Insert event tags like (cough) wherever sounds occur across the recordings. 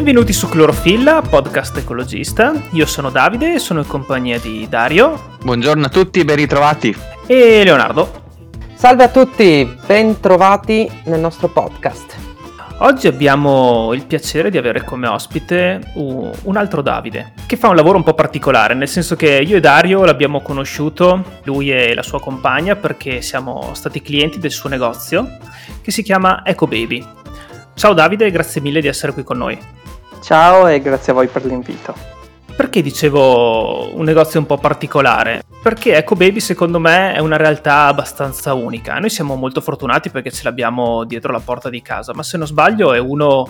Benvenuti su Clorofilla, podcast ecologista. Io sono Davide e sono in compagnia di Dario. Buongiorno a tutti, ben ritrovati. E Leonardo. Salve a tutti, ben trovati nel nostro podcast. Oggi abbiamo il piacere di avere come ospite un altro Davide, che fa un lavoro un po' particolare, nel senso che io e Dario l'abbiamo conosciuto, lui e la sua compagna, perché siamo stati clienti del suo negozio, che si chiama Eco Baby. Ciao Davide e grazie mille di essere qui con noi. Ciao e grazie a voi per l'invito. Perché dicevo un negozio un po' particolare? Perché Eco Baby secondo me è una realtà abbastanza unica. Noi siamo molto fortunati perché ce l'abbiamo dietro la porta di casa, ma se non sbaglio è uno,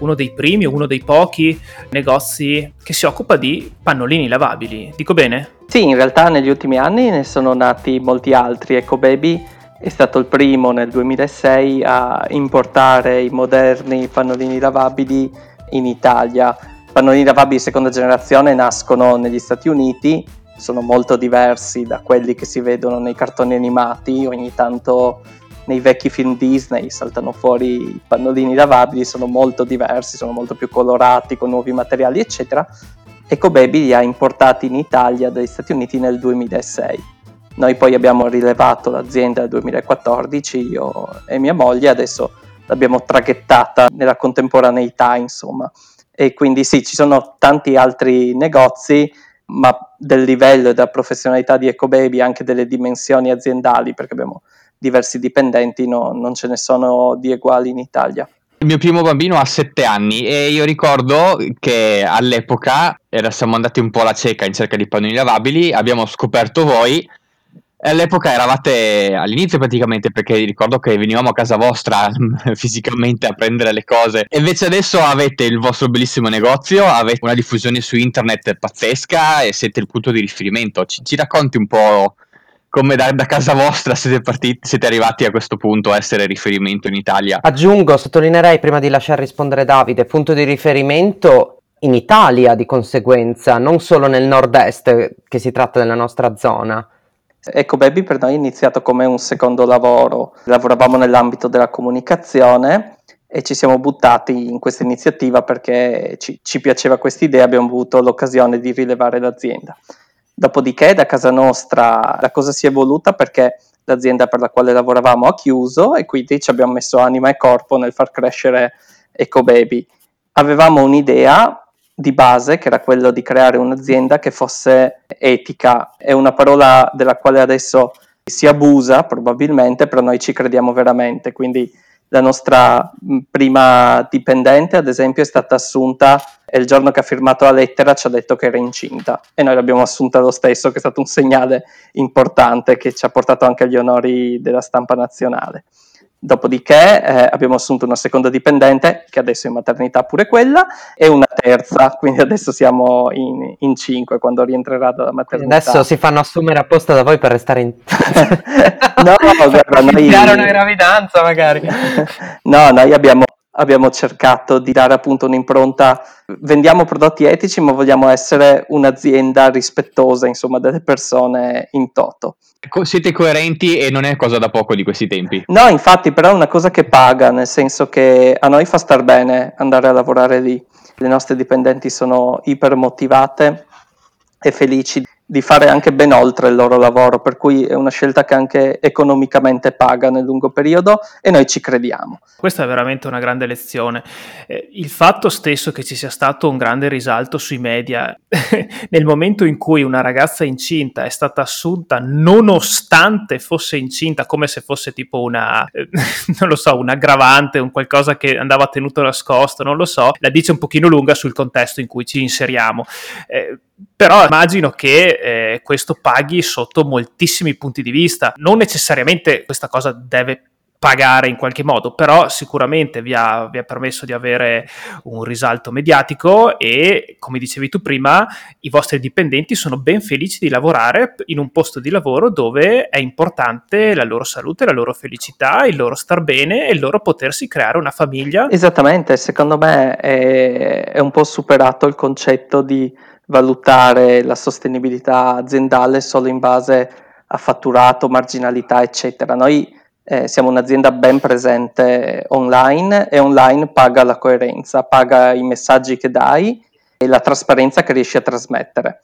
uno dei primi o uno dei pochi negozi che si occupa di pannolini lavabili. Dico bene? Sì, in realtà negli ultimi anni ne sono nati molti altri. Eco Baby è stato il primo nel 2006 a importare i moderni pannolini lavabili in Italia. Pannolini lavabili di seconda generazione nascono negli Stati Uniti, sono molto diversi da quelli che si vedono nei cartoni animati, ogni tanto nei vecchi film Disney saltano fuori i pannolini lavabili, sono molto diversi, sono molto più colorati, con nuovi materiali, eccetera. Eco Baby li ha importati in Italia dagli Stati Uniti nel 2006 noi poi abbiamo rilevato l'azienda nel 2014, io e mia moglie, adesso l'abbiamo traghettata nella contemporaneità, insomma. E quindi sì, ci sono tanti altri negozi, ma del livello e della professionalità di EcoBaby, anche delle dimensioni aziendali, perché abbiamo diversi dipendenti, no, non ce ne sono di uguali in Italia. Il mio primo bambino ha sette anni e io ricordo che all'epoca era, siamo andati un po' alla cieca in cerca di pannoni lavabili, abbiamo scoperto voi All'epoca eravate all'inizio praticamente perché ricordo che venivamo a casa vostra (laughs) fisicamente a prendere le cose e invece adesso avete il vostro bellissimo negozio, avete una diffusione su internet pazzesca e siete il punto di riferimento. Ci, ci racconti un po' come da, da, casa vostra siete, partiti, siete arrivati a questo punto a essere riferimento in Italia? Aggiungo, sottolineerei prima di lasciare rispondere Davide, punto di riferimento in Italia di conseguenza, non solo nel nord-est che si tratta della nostra zona. Ecco Baby per noi è iniziato come un secondo lavoro, lavoravamo nell'ambito della comunicazione e ci siamo buttati in questa iniziativa perché ci, ci piaceva questa idea, abbiamo avuto l'occasione di rilevare l'azienda. Dopodiché da casa nostra la cosa si è evoluta perché l'azienda per la quale lavoravamo ha chiuso e quindi ci abbiamo messo anima e corpo nel far crescere Eco Baby. Avevamo un'idea di base, che era quello di creare un'azienda che fosse etica. È una parola della quale adesso si abusa probabilmente, però noi ci crediamo veramente. Quindi la nostra prima dipendente, ad esempio, è stata assunta e il giorno che ha firmato la lettera ci ha detto che era incinta e noi l'abbiamo assunta lo stesso, che è stato un segnale importante che ci ha portato anche agli onori della stampa nazionale. Dopodiché eh, abbiamo assunto una seconda dipendente, che adesso è in maternità pure quella, e una terza, quindi adesso siamo in, in cinque quando rientrerà dalla maternità. Adesso si fanno assumere apposta da voi per restare in... (laughs) no, (laughs) guarda, noi... una gravidanza magari. (laughs) no, noi abbiamo abbiamo cercato di dare appunto un'impronta, vendiamo prodotti etici ma vogliamo essere un'azienda rispettosa insomma delle persone in toto. Siete coerenti e non è cosa da poco di questi tempi? No, infatti però è una cosa che paga, nel senso che a noi fa star bene andare a lavorare lì, le nostre dipendenti sono iper motivate e felici di fare anche ben oltre il loro lavoro, per cui è una scelta che anche economicamente paga nel lungo periodo e noi ci crediamo. Questa è veramente una grande lezione. Eh, il fatto stesso che ci sia stato un grande risalto sui media (laughs) nel momento in cui una ragazza incinta è stata assunta nonostante fosse incinta, come se fosse tipo una, eh, (laughs) non lo so, un aggravante, un qualcosa che andava tenuto nascosto, non lo so, la dice un pochino lunga sul contesto in cui ci inseriamo. Eh, però immagino che eh, questo paghi sotto moltissimi punti di vista. Non necessariamente questa cosa deve pagare in qualche modo, però sicuramente vi ha, vi ha, permesso di avere un risalto mediatico e, come dicevi tu prima, i vostri dipendenti sono ben felici di lavorare in un posto di lavoro dove è importante la loro salute, la loro felicità, il loro star bene e il loro potersi creare una famiglia. Esattamente, secondo me è, è un po' superato il concetto di valutare la sostenibilità aziendale solo in base a fatturato, marginalità, eccetera. Noi eh, siamo un'azienda ben presente online e online paga la coerenza, paga i messaggi che dai e la trasparenza che riesci a trasmettere.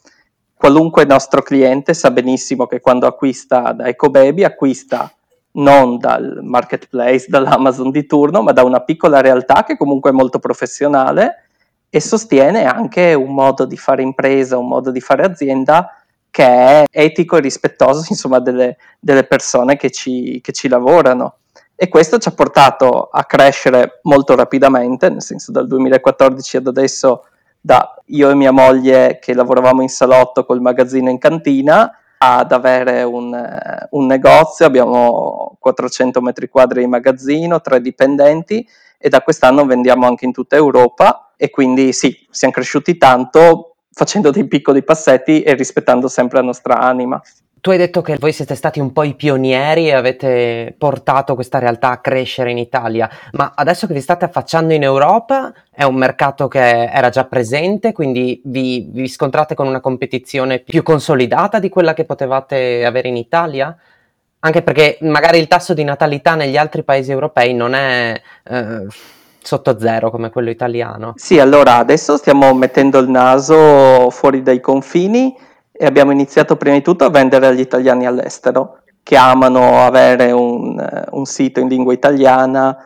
Qualunque nostro cliente sa benissimo che quando acquista da EcoBaby acquista non dal marketplace, dall'Amazon di turno, ma da una piccola realtà che comunque è molto professionale e sostiene anche un modo di fare impresa, un modo di fare azienda che è etico e rispettoso (laughs) insomma, delle, delle persone che ci, che ci lavorano. E questo ci ha portato a crescere molto rapidamente, nel senso dal 2014 ad adesso da io e mia moglie che lavoravamo in salotto col magazzino in cantina ad avere un, un, negozio, abbiamo 400 metri quadri di magazzino, tre dipendenti e da quest'anno vendiamo anche in tutta Europa e quindi sì, siamo cresciuti tanto facendo dei piccoli passetti e rispettando sempre la nostra anima. Tu hai detto che voi siete stati un po' i pionieri e avete portato questa realtà a crescere in Italia, ma adesso che vi state affacciando in Europa è un mercato che era già presente, quindi vi, vi scontrate con una competizione più consolidata di quella che potevate avere in Italia? Anche perché magari il tasso di natalità negli altri paesi europei non è... Eh, sotto zero come quello italiano. Sì, allora adesso stiamo mettendo il naso fuori dai confini e abbiamo iniziato prima di tutto a vendere agli italiani all'estero che amano avere un, un sito in lingua italiana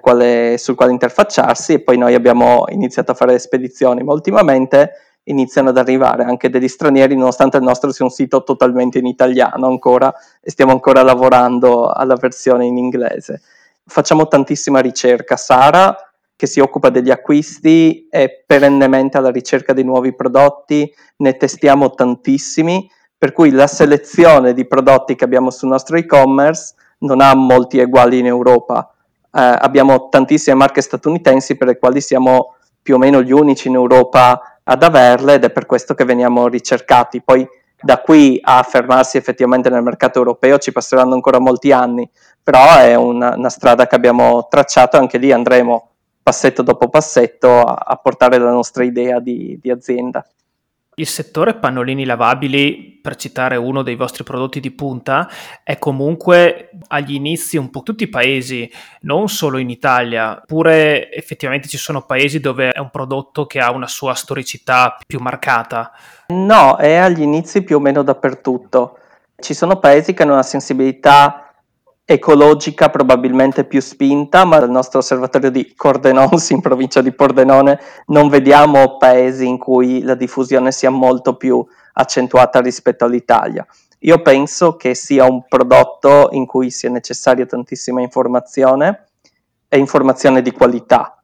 quale, sul quale interfacciarsi e poi noi abbiamo iniziato a fare spedizioni, ma ultimamente iniziano ad arrivare anche degli stranieri nonostante il nostro sia un sito totalmente in italiano ancora e stiamo ancora lavorando alla versione in inglese. Facciamo tantissima ricerca. Sara che si occupa degli acquisti, è perennemente alla ricerca di nuovi prodotti, ne testiamo tantissimi, per cui la selezione di prodotti che abbiamo sul nostro e-commerce non ha molti uguali in Europa. Eh, abbiamo tantissime marche statunitensi per le quali siamo più o meno gli unici in Europa ad averle ed è per questo che veniamo ricercati. Poi da qui a fermarsi effettivamente nel mercato europeo ci passeranno ancora molti anni, però è una, una strada che abbiamo tracciato e anche lì andremo passetto dopo passetto a, a portare la nostra idea di, di azienda. Il settore pannolini lavabili, per citare uno dei vostri prodotti di punta, è comunque agli inizi un po' tutti i paesi, non solo in Italia, pure effettivamente ci sono paesi dove è un prodotto che ha una sua storicità più marcata. No, è agli inizi più o meno dappertutto. Ci sono paesi che hanno una sensibilità ecologica probabilmente più spinta, ma dal nostro osservatorio di Cordenons in provincia di Pordenone non vediamo paesi in cui la diffusione sia molto più accentuata rispetto all'Italia. Io penso che sia un prodotto in cui sia necessaria tantissima informazione e informazione di qualità.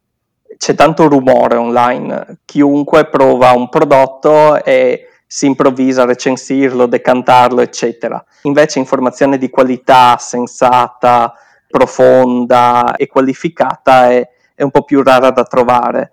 C'è tanto rumore online, chiunque prova un prodotto e si improvvisa recensirlo, decantarlo, eccetera. Invece informazione di qualità, sensata, profonda e qualificata è, è un po' più rara da trovare.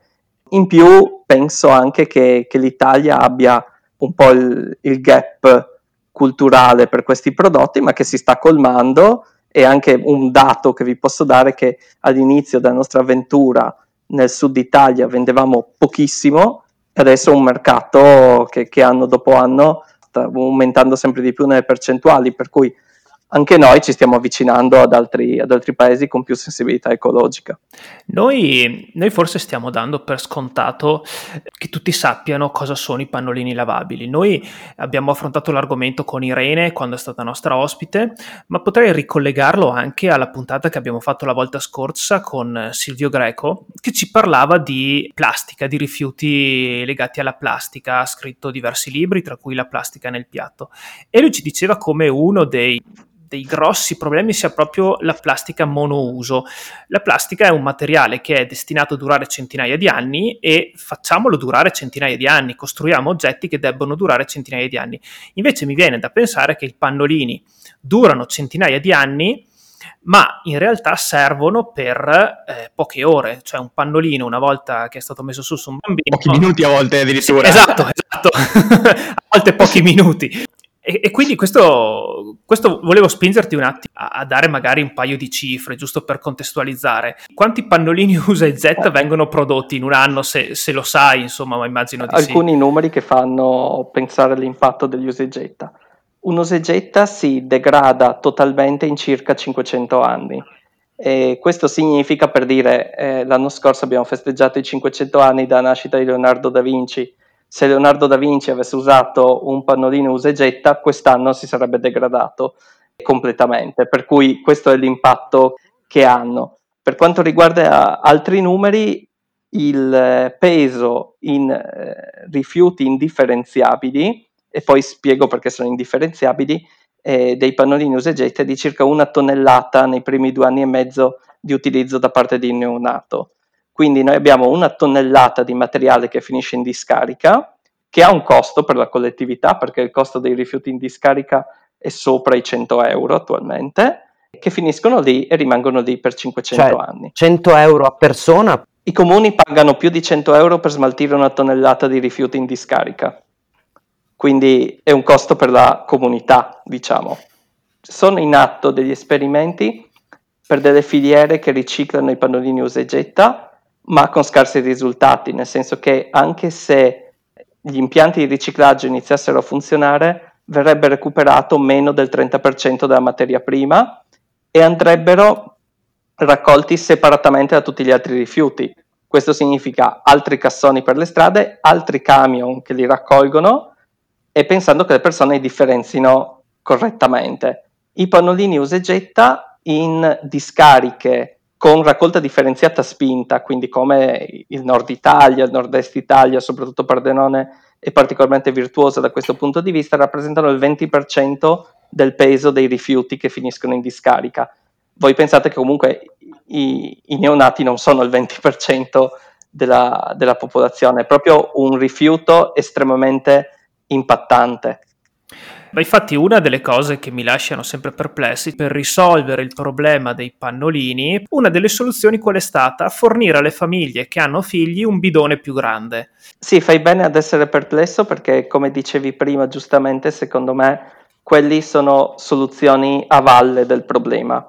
In più penso anche che, che l'Italia abbia un po' il, il gap culturale per questi prodotti, ma che si sta colmando e anche un dato che vi posso dare è che all'inizio della nostra avventura nel sud Italia vendevamo pochissimo, adesso è un mercato che, che anno dopo anno sta aumentando sempre di più nelle percentuali, per cui anche noi ci stiamo avvicinando ad altri, ad altri paesi con più sensibilità ecologica. Noi, noi, forse stiamo dando per scontato che tutti sappiano cosa sono i pannolini lavabili. Noi abbiamo affrontato l'argomento con Irene quando è stata nostra ospite, ma potrei ricollegarlo anche alla puntata che abbiamo fatto la volta scorsa con Silvio Greco, che ci parlava di plastica, di rifiuti legati alla plastica. Ha scritto diversi libri, tra cui La plastica nel piatto. E lui ci diceva come uno dei dei grossi problemi sia proprio la plastica monouso. La plastica è un materiale che è destinato a durare centinaia di anni e facciamolo durare centinaia di anni, costruiamo oggetti che debbono durare centinaia di anni. Invece mi viene da pensare che i pannolini durano centinaia di anni, ma in realtà servono per eh, poche ore, cioè un pannolino una volta che è stato messo su su un bambino. Pochi minuti a volte addirittura. Sì, esatto, esatto, (laughs) a volte pochi minuti. E, e quindi questo, questo, volevo spingerti un attimo a, a, dare magari un paio di cifre, giusto per contestualizzare. Quanti pannolini (laughs) USA e Z vengono prodotti in un anno, se, se lo sai, insomma, ma immagino di Alcuni sì. numeri che fanno pensare all'impatto degli USA e Z. Un usegetta si degrada totalmente in circa 500 anni. E questo significa, per dire, eh, l'anno scorso abbiamo festeggiato i 500 anni dalla nascita di Leonardo da Vinci. Se Leonardo da Vinci avesse usato un pannolino usegetta, quest'anno si sarebbe degradato completamente. Per cui questo è l'impatto che hanno. Per quanto riguarda altri numeri, il peso in eh, rifiuti indifferenziabili, e poi spiego perché sono indifferenziabili, eh, dei pannolini usegetta è di circa una tonnellata nei primi due anni e mezzo di utilizzo da parte di neonato. Quindi noi abbiamo una tonnellata di materiale che finisce in discarica, che ha un costo per la collettività, perché il costo dei rifiuti in discarica è sopra i 100 euro attualmente, che finiscono lì e rimangono lì per 500 cioè, anni. 100 euro a persona? I comuni pagano più di 100 euro per smaltire una tonnellata di rifiuti in discarica, quindi è un costo per la comunità, diciamo. Sono in atto degli esperimenti per delle filiere che riciclano i pannolini usa e getta, ma con scarsi risultati, nel senso che anche se gli impianti di riciclaggio iniziassero a funzionare, verrebbe recuperato meno del 30% della materia prima e andrebbero raccolti separatamente da tutti gli altri rifiuti. Questo significa altri cassoni per le strade, altri camion che li raccolgono e pensando che le persone li differenzino correttamente. I pannolini usa e getta in discariche con raccolta differenziata spinta, quindi come il nord Italia, il nord-est Italia, soprattutto Pardenone è particolarmente virtuosa da questo punto di vista, rappresentano il 20% del peso dei rifiuti che finiscono in discarica. Voi pensate che comunque i, i neonati non sono il 20% della, della popolazione, è proprio un rifiuto estremamente impattante. Ma infatti una delle cose che mi lasciano sempre perplessi per risolvere il problema dei pannolini, una delle soluzioni qual è stata? Fornire alle famiglie che hanno figli un bidone più grande. Sì, fai bene ad essere perplesso perché come dicevi prima giustamente, secondo me quelli sono soluzioni a valle del problema.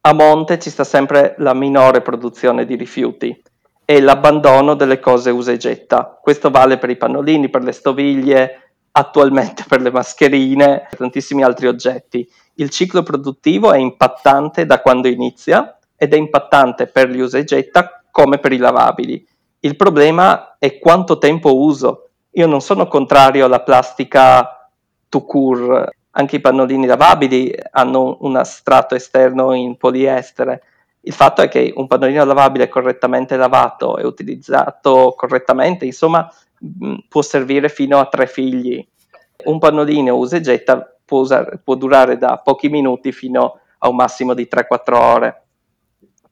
A monte ci sta sempre la minore produzione di rifiuti e l'abbandono delle cose usa e getta. Questo vale per i pannolini, per le stoviglie, attualmente per le mascherine e tantissimi altri oggetti. Il ciclo produttivo è impattante da quando inizia ed è impattante per gli usa e getta come per i lavabili. Il problema è quanto tempo uso. Io non sono contrario alla plastica to cure, anche i pannolini lavabili hanno un strato esterno in poliestere. Il fatto è che un pannolino lavabile correttamente lavato e utilizzato correttamente, insomma, può servire fino a tre figli. Un pannolino usa e getta può, usare, può durare da pochi minuti fino a un massimo di 3-4 ore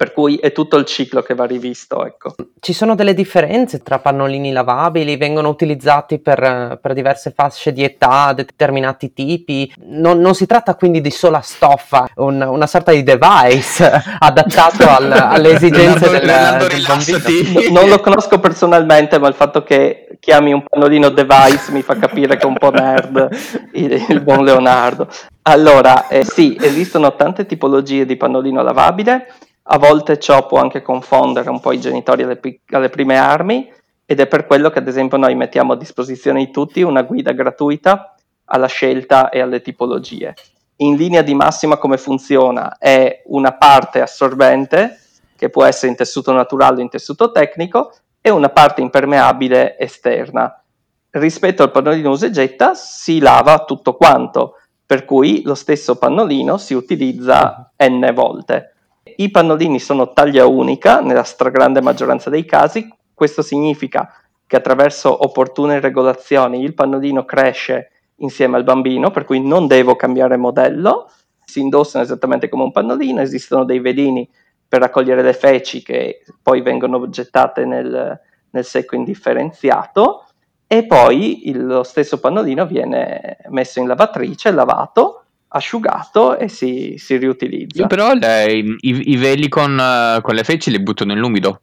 per cui è tutto il ciclo che va rivisto. Ecco. Ci sono delle differenze tra pannolini lavabili, vengono utilizzati per, per diverse fasce di età, determinati tipi, non, non, si tratta quindi di sola stoffa, un, una sorta di device (laughs) adattato al, alle esigenze del, del bambino. Non lo conosco personalmente, ma il fatto che chiami un pannolino device mi fa capire che è un po' nerd il, il buon Leonardo. Allora, eh, sì, esistono tante tipologie di pannolino lavabile a volte ciò può anche confondere un po' i genitori alle, alle prime armi ed è per quello che ad esempio noi mettiamo a disposizione di tutti una guida gratuita alla scelta e alle tipologie. In linea di massima come funziona? È una parte assorbente, che può essere in tessuto naturale o in tessuto tecnico, e una parte impermeabile esterna. Rispetto al pannolino usa getta si lava tutto quanto, per cui lo stesso pannolino si utilizza n volte. I pannolini sono taglia unica nella stragrande maggioranza dei casi, questo significa che attraverso opportune regolazioni il pannolino cresce insieme al bambino, per cui non devo cambiare modello, si indossano esattamente come un pannolino, esistono dei velini per raccogliere le feci che poi vengono gettate nel, nel secco indifferenziato. E poi il, lo stesso pannolino viene messo in lavatrice, lavato asciugato e si, si riutilizza. Io però le, i, i, veli con, uh, con, le feci li butto nell'umido.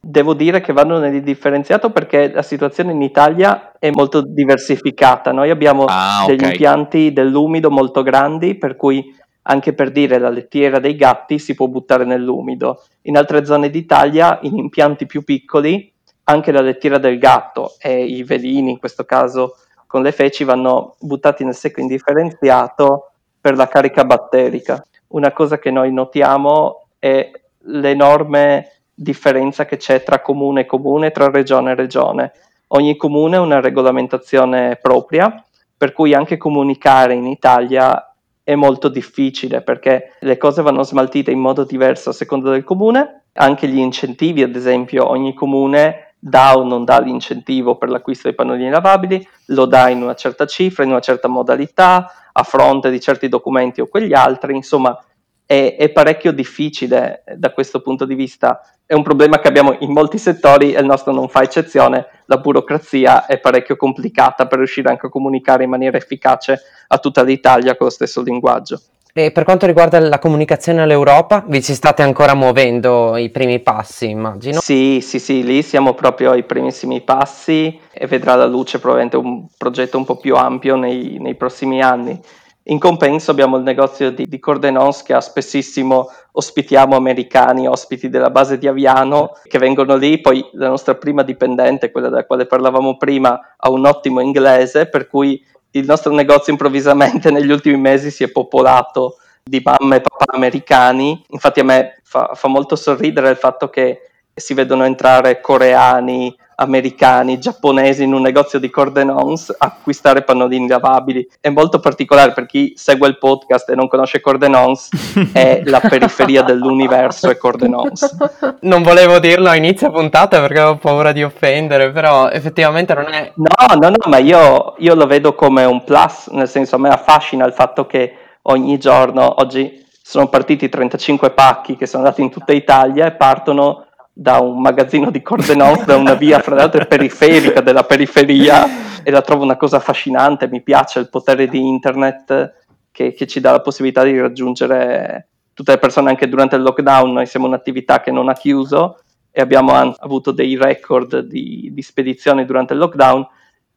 Devo dire che vanno nel differenziato perché la situazione in Italia è molto diversificata. Noi abbiamo ah, degli okay. impianti dell'umido molto grandi, per cui anche per dire la lettiera dei gatti si può buttare nell'umido. In altre zone d'Italia, in impianti più piccoli, anche la lettiera del gatto e i velini, in questo caso con le feci vanno buttati nel secco indifferenziato per la carica batterica. Una cosa che noi notiamo è l'enorme differenza che c'è tra comune e comune, tra regione e regione. Ogni comune ha una regolamentazione propria, per cui anche comunicare in Italia è molto difficile perché le cose vanno smaltite in modo diverso a seconda del comune, anche gli incentivi, ad esempio, ogni comune dà o non dà l'incentivo per l'acquisto dei pannolini lavabili, lo dà in una certa cifra, in una certa modalità, a fronte di certi documenti o quegli altri, insomma è, è, parecchio difficile da questo punto di vista. È un problema che abbiamo in molti settori e il nostro non fa eccezione. La burocrazia è parecchio complicata per riuscire anche a comunicare in maniera efficace a tutta l'Italia con lo stesso linguaggio. E per quanto riguarda la comunicazione all'Europa, vi ci state ancora muovendo i primi passi, immagino? Sì, sì, sì, lì siamo proprio ai primissimi passi e vedrà la luce probabilmente un progetto un po' più ampio nei, nei prossimi anni. In compenso abbiamo il negozio di, di Cordenons che ha spessissimo ospitiamo americani, ospiti della base di Aviano che vengono lì, poi la nostra prima dipendente, quella della quale parlavamo prima, ha un ottimo inglese, per cui il nostro negozio improvvisamente (laughs) negli ultimi mesi si è popolato di mamme e papà americani. Infatti a me fa, fa molto sorridere il fatto che si vedono entrare coreani, americani, giapponesi in un negozio di Cordenons acquistare pannolini lavabili. È molto particolare per chi segue il podcast e non conosce Cordenons, è la periferia dell'universo è Cordenons. (laughs) Non volevo dirlo a inizio puntata perché avevo paura di offendere, però effettivamente non è... No, no, no, ma io, io lo vedo come un plus, nel senso a me affascina il fatto che ogni giorno, oggi sono partiti 35 pacchi che sono andati in tutta Italia e partono da un magazzino di Cordenons, da una via fra l'altro periferica della periferia e la trovo una cosa affascinante, mi piace il potere di internet che, che, ci dà la possibilità di raggiungere tutte le persone anche durante il lockdown, noi siamo un'attività che non ha chiuso e abbiamo an- avuto dei record di, di spedizioni durante il lockdown,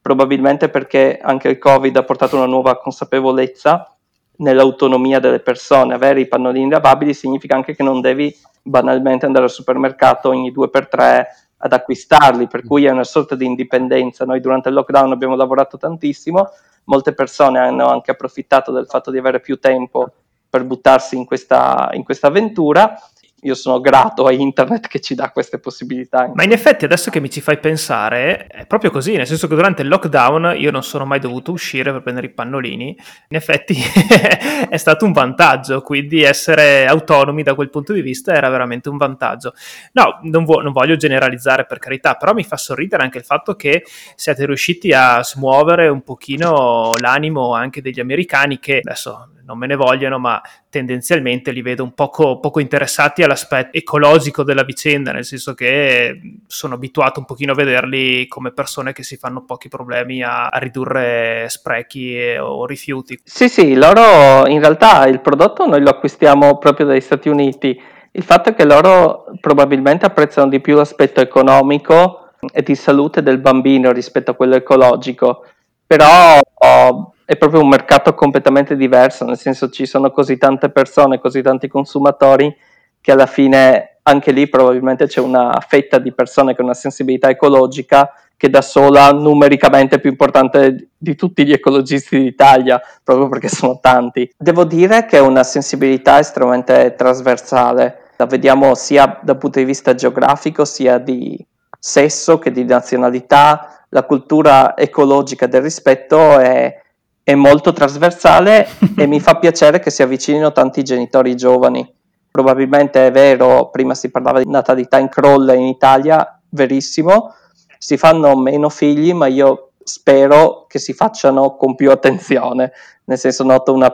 probabilmente perché anche il Covid ha portato una nuova consapevolezza nell'autonomia delle persone. Avere i pannolini lavabili significa anche che non devi banalmente andare al supermercato ogni due per tre ad acquistarli, per cui è una sorta di indipendenza. Noi durante il lockdown abbiamo lavorato tantissimo, molte persone hanno anche approfittato del fatto di avere più tempo per buttarsi in questa, in questa avventura io sono grato a internet che ci dà queste possibilità. Ma in effetti adesso che mi ci fai pensare è proprio così, nel senso che durante il lockdown io non sono mai dovuto uscire per prendere i pannolini, in effetti (laughs) è stato un vantaggio, quindi essere autonomi da quel punto di vista era veramente un vantaggio. No, non, vo- non voglio generalizzare per carità, però mi fa sorridere anche il fatto che siate riusciti a smuovere un pochino l'animo anche degli americani che adesso non me ne vogliono, ma tendenzialmente li vedo un poco, poco, interessati all'aspetto ecologico della vicenda, nel senso che sono abituato un pochino a vederli come persone che si fanno pochi problemi a, a ridurre sprechi e, o rifiuti. Sì, sì, loro in realtà il prodotto noi lo acquistiamo proprio dagli Stati Uniti. Il fatto è che loro probabilmente apprezzano di più l'aspetto economico e di salute del bambino rispetto a quello ecologico, però oh, è proprio un mercato completamente diverso, nel senso ci sono così tante persone, così tanti consumatori che alla fine anche lì probabilmente c'è una fetta di persone con una sensibilità ecologica che da sola numericamente è più importante di tutti gli ecologisti d'Italia, proprio perché sono tanti. Devo dire che è una sensibilità estremamente trasversale, la vediamo sia dal punto di vista geografico, sia di sesso che di nazionalità, la cultura ecologica del rispetto è è molto trasversale e mi fa piacere che si avvicinino tanti genitori giovani. Probabilmente è vero, prima si parlava di natalità in crolla in Italia, verissimo, si fanno meno figli, ma io spero che si facciano con più attenzione, nel senso noto una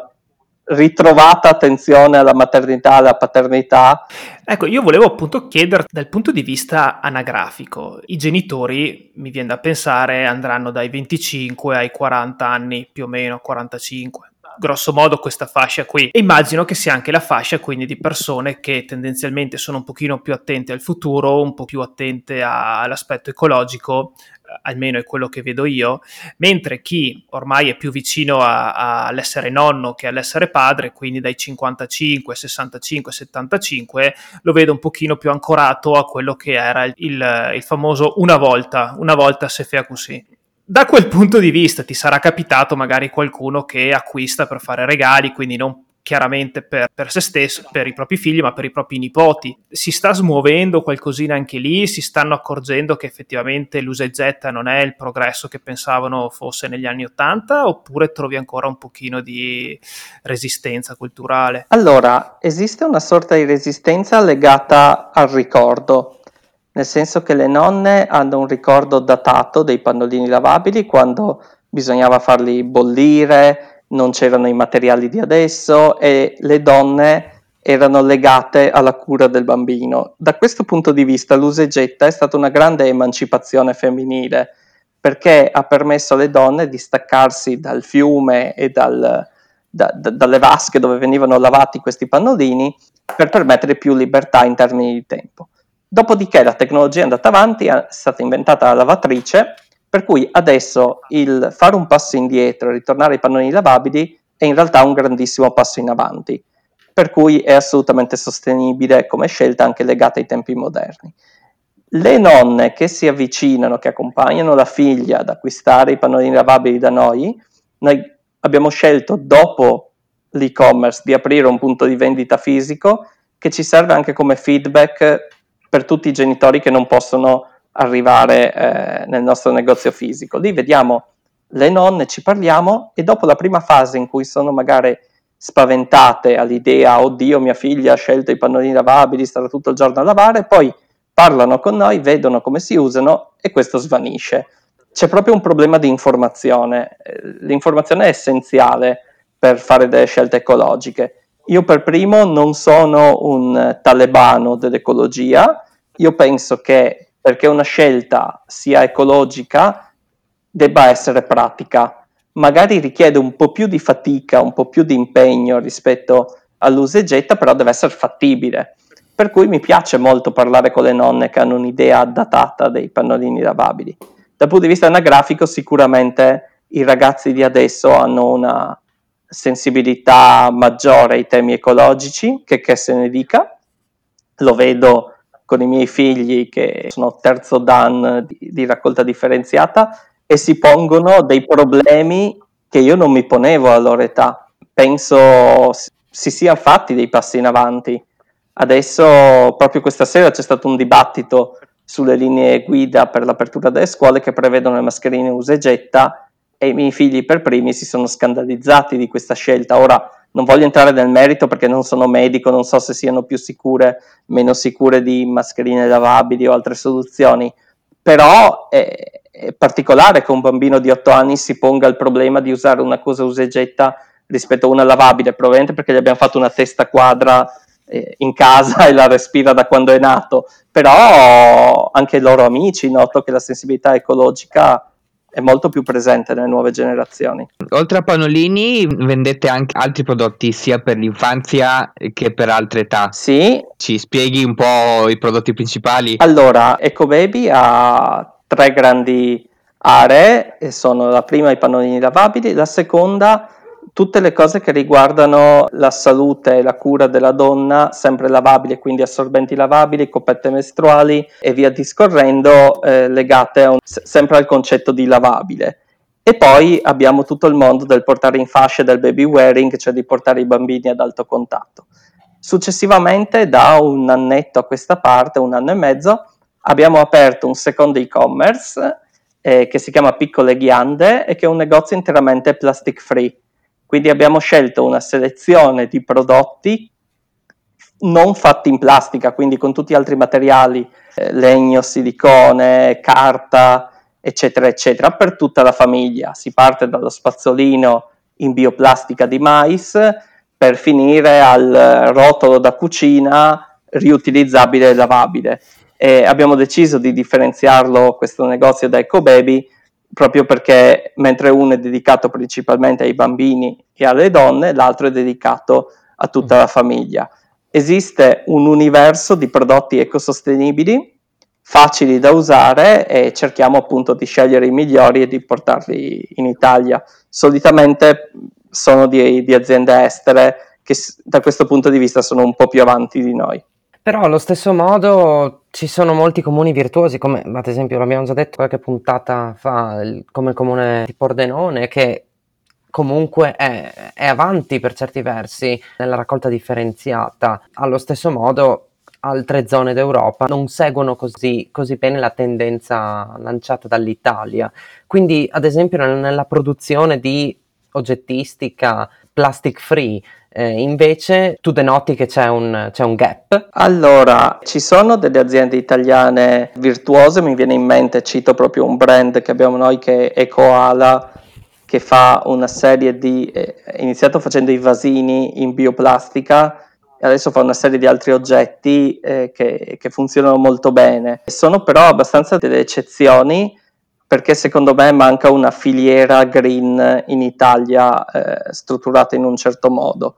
ritrovata attenzione alla maternità, alla paternità. Ecco, io volevo appunto chiedere dal punto di vista anagrafico, i genitori, mi viene da pensare, andranno dai 25 ai 40 anni, più o meno 45 grosso modo questa fascia qui. E immagino che sia anche la fascia quindi di persone che tendenzialmente sono un pochino più attente al futuro, un po' più attente a, all'aspetto ecologico, almeno è quello che vedo io, mentre chi ormai è più vicino a, a, all'essere nonno che all'essere padre, quindi dai 55, 65, 75, lo vedo un pochino più ancorato a quello che era il, il, famoso una volta, una volta se fea così. da quel punto di vista ti sarà capitato magari qualcuno che acquista per fare regali, quindi non chiaramente per, per, se stesso, per i propri figli, ma per i propri nipoti. Si sta smuovendo qualcosina anche lì, si stanno accorgendo che effettivamente l'usa getta non è il progresso che pensavano fosse negli anni Ottanta, oppure trovi ancora un pochino di resistenza culturale? Allora, esiste una sorta di resistenza legata al ricordo, nel senso che le nonne hanno un ricordo datato dei pannolini lavabili quando bisognava farli bollire, non c'erano i materiali di adesso e le donne erano legate alla cura del bambino. Da questo punto di vista l'usa e getta è stata una grande emancipazione femminile perché ha permesso alle donne di staccarsi dal fiume e dal, da, da, dalle vasche dove venivano lavati questi pannolini per permettere più libertà in termini di tempo. Dopodiché la tecnologia è andata avanti, è stata inventata la lavatrice per cui adesso il fare un passo indietro e ritornare ai pannoni lavabili è in realtà un grandissimo passo in avanti, per cui è assolutamente sostenibile come scelta anche legata ai tempi moderni. Le nonne che si avvicinano, che accompagnano la figlia ad acquistare i pannoni lavabili da noi, noi abbiamo scelto dopo l'e-commerce di aprire un punto di vendita fisico che ci serve anche come feedback per tutti i genitori che non possono arrivare eh, nel nostro negozio fisico. Lì vediamo le nonne, ci parliamo e dopo la prima fase in cui sono magari spaventate all'idea, oddio mia figlia ha scelto i pannolini lavabili, starà tutto il giorno a lavare, poi parlano con noi, vedono come si usano e questo svanisce. C'è proprio un problema di informazione. L'informazione è essenziale per fare delle scelte ecologiche. Io per primo non sono un talebano dell'ecologia, io penso che perché una scelta sia ecologica debba essere pratica. Magari richiede un po' più di fatica, un po' più di impegno rispetto all'usa e getta, però deve essere fattibile. Per cui mi piace molto parlare con le nonne che hanno un'idea datata dei pannolini lavabili. Dal punto di vista anagrafico, sicuramente i ragazzi di adesso hanno una sensibilità maggiore ai temi ecologici, che, che se ne dica. Lo vedo con i miei figli che sono terzo dan di, di raccolta differenziata e si pongono dei problemi che io non mi ponevo a loro età. Penso si siano fatti dei passi in avanti. Adesso, proprio questa sera, c'è stato un dibattito sulle linee guida per l'apertura delle scuole che prevedono le mascherine usa e getta e i miei figli per primi si sono scandalizzati di questa scelta. Ora, non voglio entrare nel merito perché non sono medico, non so se siano più sicure, meno sicure di mascherine lavabili o altre soluzioni, però è, è particolare che un bambino di 8 anni si ponga il problema di usare una cosa usa e getta rispetto a una lavabile, probabilmente perché gli abbiamo fatto una testa quadra eh, in casa (laughs) e la respira da quando è nato, però anche i loro amici noto che la sensibilità ecologica è molto più presente nelle nuove generazioni. Oltre a pannolini vendete anche altri prodotti sia per l'infanzia che per altre età. Sì. Ci spieghi un po' i prodotti principali? Allora, EcoBaby ha tre grandi aree, e sono la prima i pannolini lavabili, la seconda tutte le cose che riguardano la salute e la cura della donna, sempre lavabili, quindi assorbenti lavabili, coppette mestruali e via discorrendo, eh, legate un, sempre al concetto di lavabile. E poi abbiamo tutto il mondo del portare in fascia del baby wearing, cioè di portare i bambini ad alto contatto. Successivamente, da un annetto a questa parte, un anno e mezzo, abbiamo aperto un secondo e-commerce eh, che si chiama Piccole Ghiande e che è un negozio interamente plastic free quindi abbiamo scelto una selezione di prodotti non fatti in plastica, quindi con tutti gli altri materiali, eh, legno, silicone, carta, eccetera, eccetera, per tutta la famiglia. Si parte dallo spazzolino in bioplastica di mais per finire al rotolo da cucina riutilizzabile e lavabile. E abbiamo deciso di differenziarlo questo negozio da EcoBaby proprio perché mentre uno è dedicato principalmente ai bambini e alle donne, l'altro è dedicato a tutta la famiglia. Esiste un universo di prodotti ecosostenibili facili da usare e cerchiamo appunto di scegliere i migliori e di portarli in Italia. Solitamente sono di, di aziende estere che da questo punto di vista sono un po' più avanti di noi. Però allo stesso modo ci sono molti comuni virtuosi, come ad esempio l'abbiamo già detto qualche puntata fa, come il comune di Pordenone, che comunque è, è avanti per certi versi nella raccolta differenziata. Allo stesso modo altre zone d'Europa non seguono così, così, bene la tendenza lanciata dall'Italia. Quindi, ad esempio, nella produzione di oggettistica plastic free, eh, invece tu denoti che c'è un, c'è un, gap? Allora, ci sono delle aziende italiane virtuose, mi viene in mente, cito proprio un brand che abbiamo noi che è Ecoala, che fa una serie di, eh, iniziato facendo i vasini in bioplastica adesso fa una serie di altri oggetti eh, che, che funzionano molto bene. Sono però abbastanza delle eccezioni perché secondo me manca una filiera green in Italia eh, strutturata in un certo modo.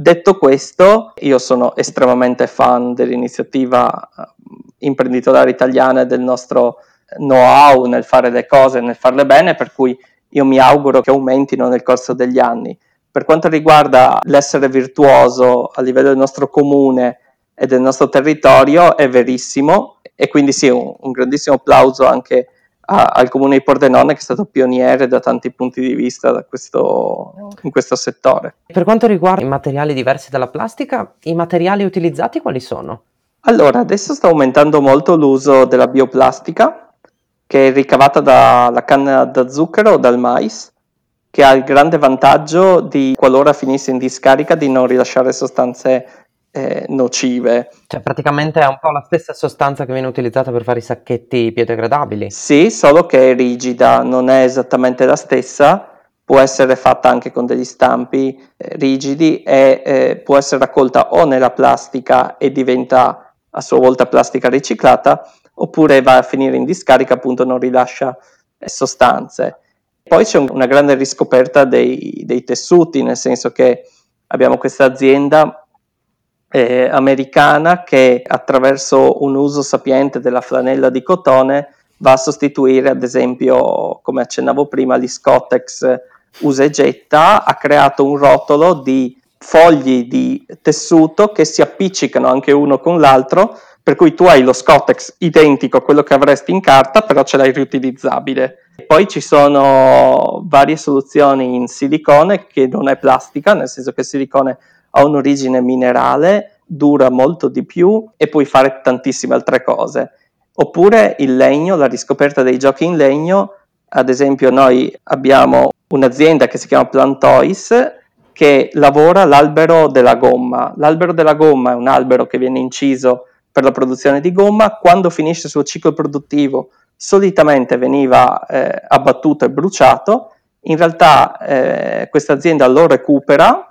Detto questo, io sono estremamente fan dell'iniziativa eh, imprenditoriale italiana e del nostro know-how nel fare le cose, nel farle bene, per cui io mi auguro che aumentino nel corso degli anni. Per quanto riguarda l'essere virtuoso a livello del nostro comune e del nostro territorio, è verissimo e quindi sì, un, un grandissimo applauso anche a, al comune di Pordenone che è stato pioniere da tanti punti di vista questo, in questo settore. Per quanto riguarda i materiali diversi dalla plastica, i materiali utilizzati quali sono? Allora, adesso sta aumentando molto l'uso della bioplastica, che è ricavata dalla canna da zucchero o dal mais, che ha il grande vantaggio di, qualora finisse in discarica, di non rilasciare sostanze eh, nocive. Cioè praticamente è un po' la stessa sostanza che viene utilizzata per fare i sacchetti biodegradabili. Sì, solo che è rigida, non è esattamente la stessa, può essere fatta anche con degli stampi eh, rigidi e eh, può essere raccolta o nella plastica e diventa a sua volta plastica riciclata, oppure va a finire in discarica, appunto non rilascia eh, sostanze. Poi c'è un, una grande riscoperta dei, dei tessuti, nel senso che abbiamo questa azienda eh, americana che attraverso un uso sapiente della flanella di cotone va a sostituire ad esempio, come accennavo prima, gli Scottex usa e getta, ha creato un rotolo di fogli di tessuto che si appiccicano anche uno con l'altro, per cui tu hai lo Scottex identico a quello che avresti in carta, però ce l'hai riutilizzabile. Poi ci sono varie soluzioni in silicone che non è plastica, nel senso che il silicone ha un'origine minerale, dura molto di più e puoi fare tantissime altre cose. Oppure il legno, la riscoperta dei giochi in legno, ad esempio noi abbiamo un'azienda che si chiama Plantois che lavora l'albero della gomma. L'albero della gomma è un albero che viene inciso per la produzione di gomma, quando finisce il suo ciclo produttivo solitamente veniva eh, abbattuto e bruciato, in realtà eh, questa azienda lo recupera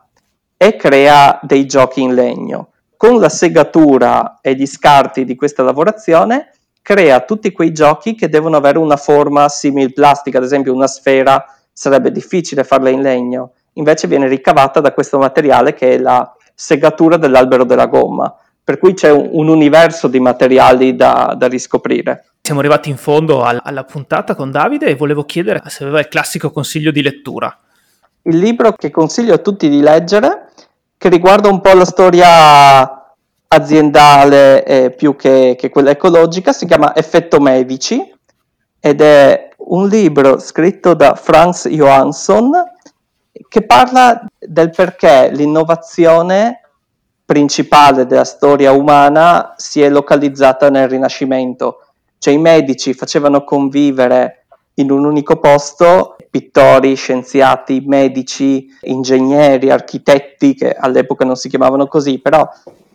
e crea dei giochi in legno. Con la segatura e gli scarti di questa lavorazione crea tutti quei giochi che devono avere una forma simil plastica, ad esempio una sfera sarebbe difficile farla in legno, invece viene ricavata da questo materiale che è la segatura dell'albero della gomma, per cui c'è un, un universo di materiali da, da riscoprire. Siamo arrivati in fondo alla, alla puntata con Davide e volevo chiedere se aveva il classico consiglio di lettura. Il libro che consiglio a tutti di leggere che riguarda un po' la storia aziendale eh, più che, che, quella ecologica, si chiama Effetto Medici ed è un libro scritto da Franz Johansson che parla del perché l'innovazione principale della storia umana si è localizzata nel Rinascimento. Cioè i medici facevano convivere in un unico posto pittori, scienziati, medici, ingegneri, architetti, che all'epoca non si chiamavano così, però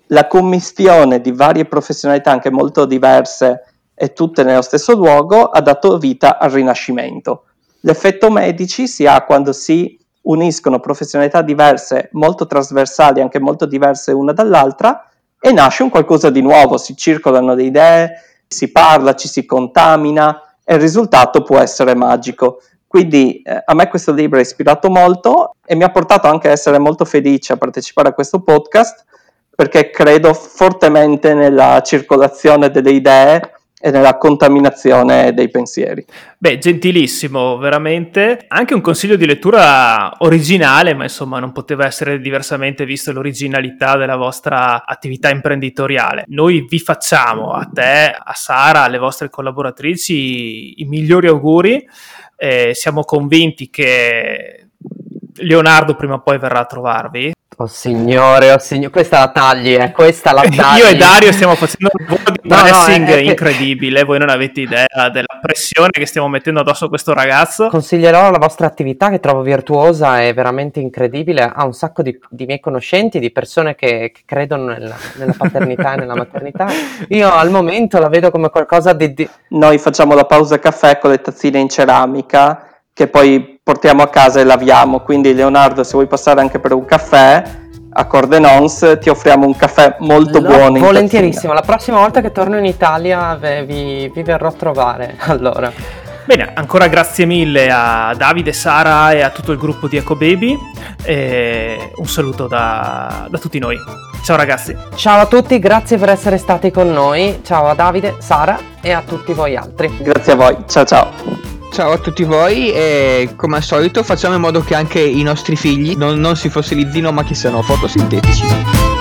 la commistione di varie professionalità anche molto diverse e tutte nello stesso luogo ha dato vita al Rinascimento. L'effetto medici si ha quando si uniscono professionalità diverse, molto trasversali, anche molto diverse una dall'altra, e nasce un qualcosa di nuovo, si circolano le idee, si parla, ci si contamina e il risultato può essere magico. Quindi eh, a me questo libro ha ispirato molto e mi ha portato anche a essere molto felice a partecipare a questo podcast perché credo fortemente nella circolazione delle idee e nella contaminazione dei pensieri. Beh, gentilissimo, veramente. Anche un consiglio di lettura originale, ma insomma non poteva essere diversamente visto l'originalità della vostra attività imprenditoriale. Noi vi facciamo, a te, a Sara, alle vostre collaboratrici, i migliori auguri. Eh, siamo convinti che Leonardo prima o poi verrà a trovarvi Oh signore, oh signore, questa la tagli, eh. questa la tagli. (laughs) Io e Dario stiamo facendo un lavoro no, pressing no, incredibile, voi non avete idea della pressione che stiamo mettendo addosso a questo ragazzo. Consiglierò la vostra attività che trovo virtuosa e veramente incredibile, ha un sacco di, di miei conoscenti, di persone che, che credono nella, nella, paternità e nella maternità. Io al momento la vedo come qualcosa di, di... Noi facciamo la pausa caffè con le tazzine in ceramica che poi portiamo a casa e laviamo. Quindi, Leonardo, se vuoi passare anche per un caffè a Cordenons, ti offriamo un caffè molto no, buono. Volentierissimo, la prossima volta che torno in Italia vi, vi verrò a trovare. (laughs) Allora. Bene, ancora grazie mille a Davide, Sara e a tutto il gruppo di Eco Baby. E un saluto da, da tutti noi. Ciao ragazzi. Ciao a tutti, grazie per essere stati con noi. Ciao a Davide, Sara e a tutti voi altri. Grazie a voi, ciao ciao. Ciao a tutti voi e come al solito facciamo in modo che anche i nostri figli non, non si fossilizzino ma che siano fotosintetici.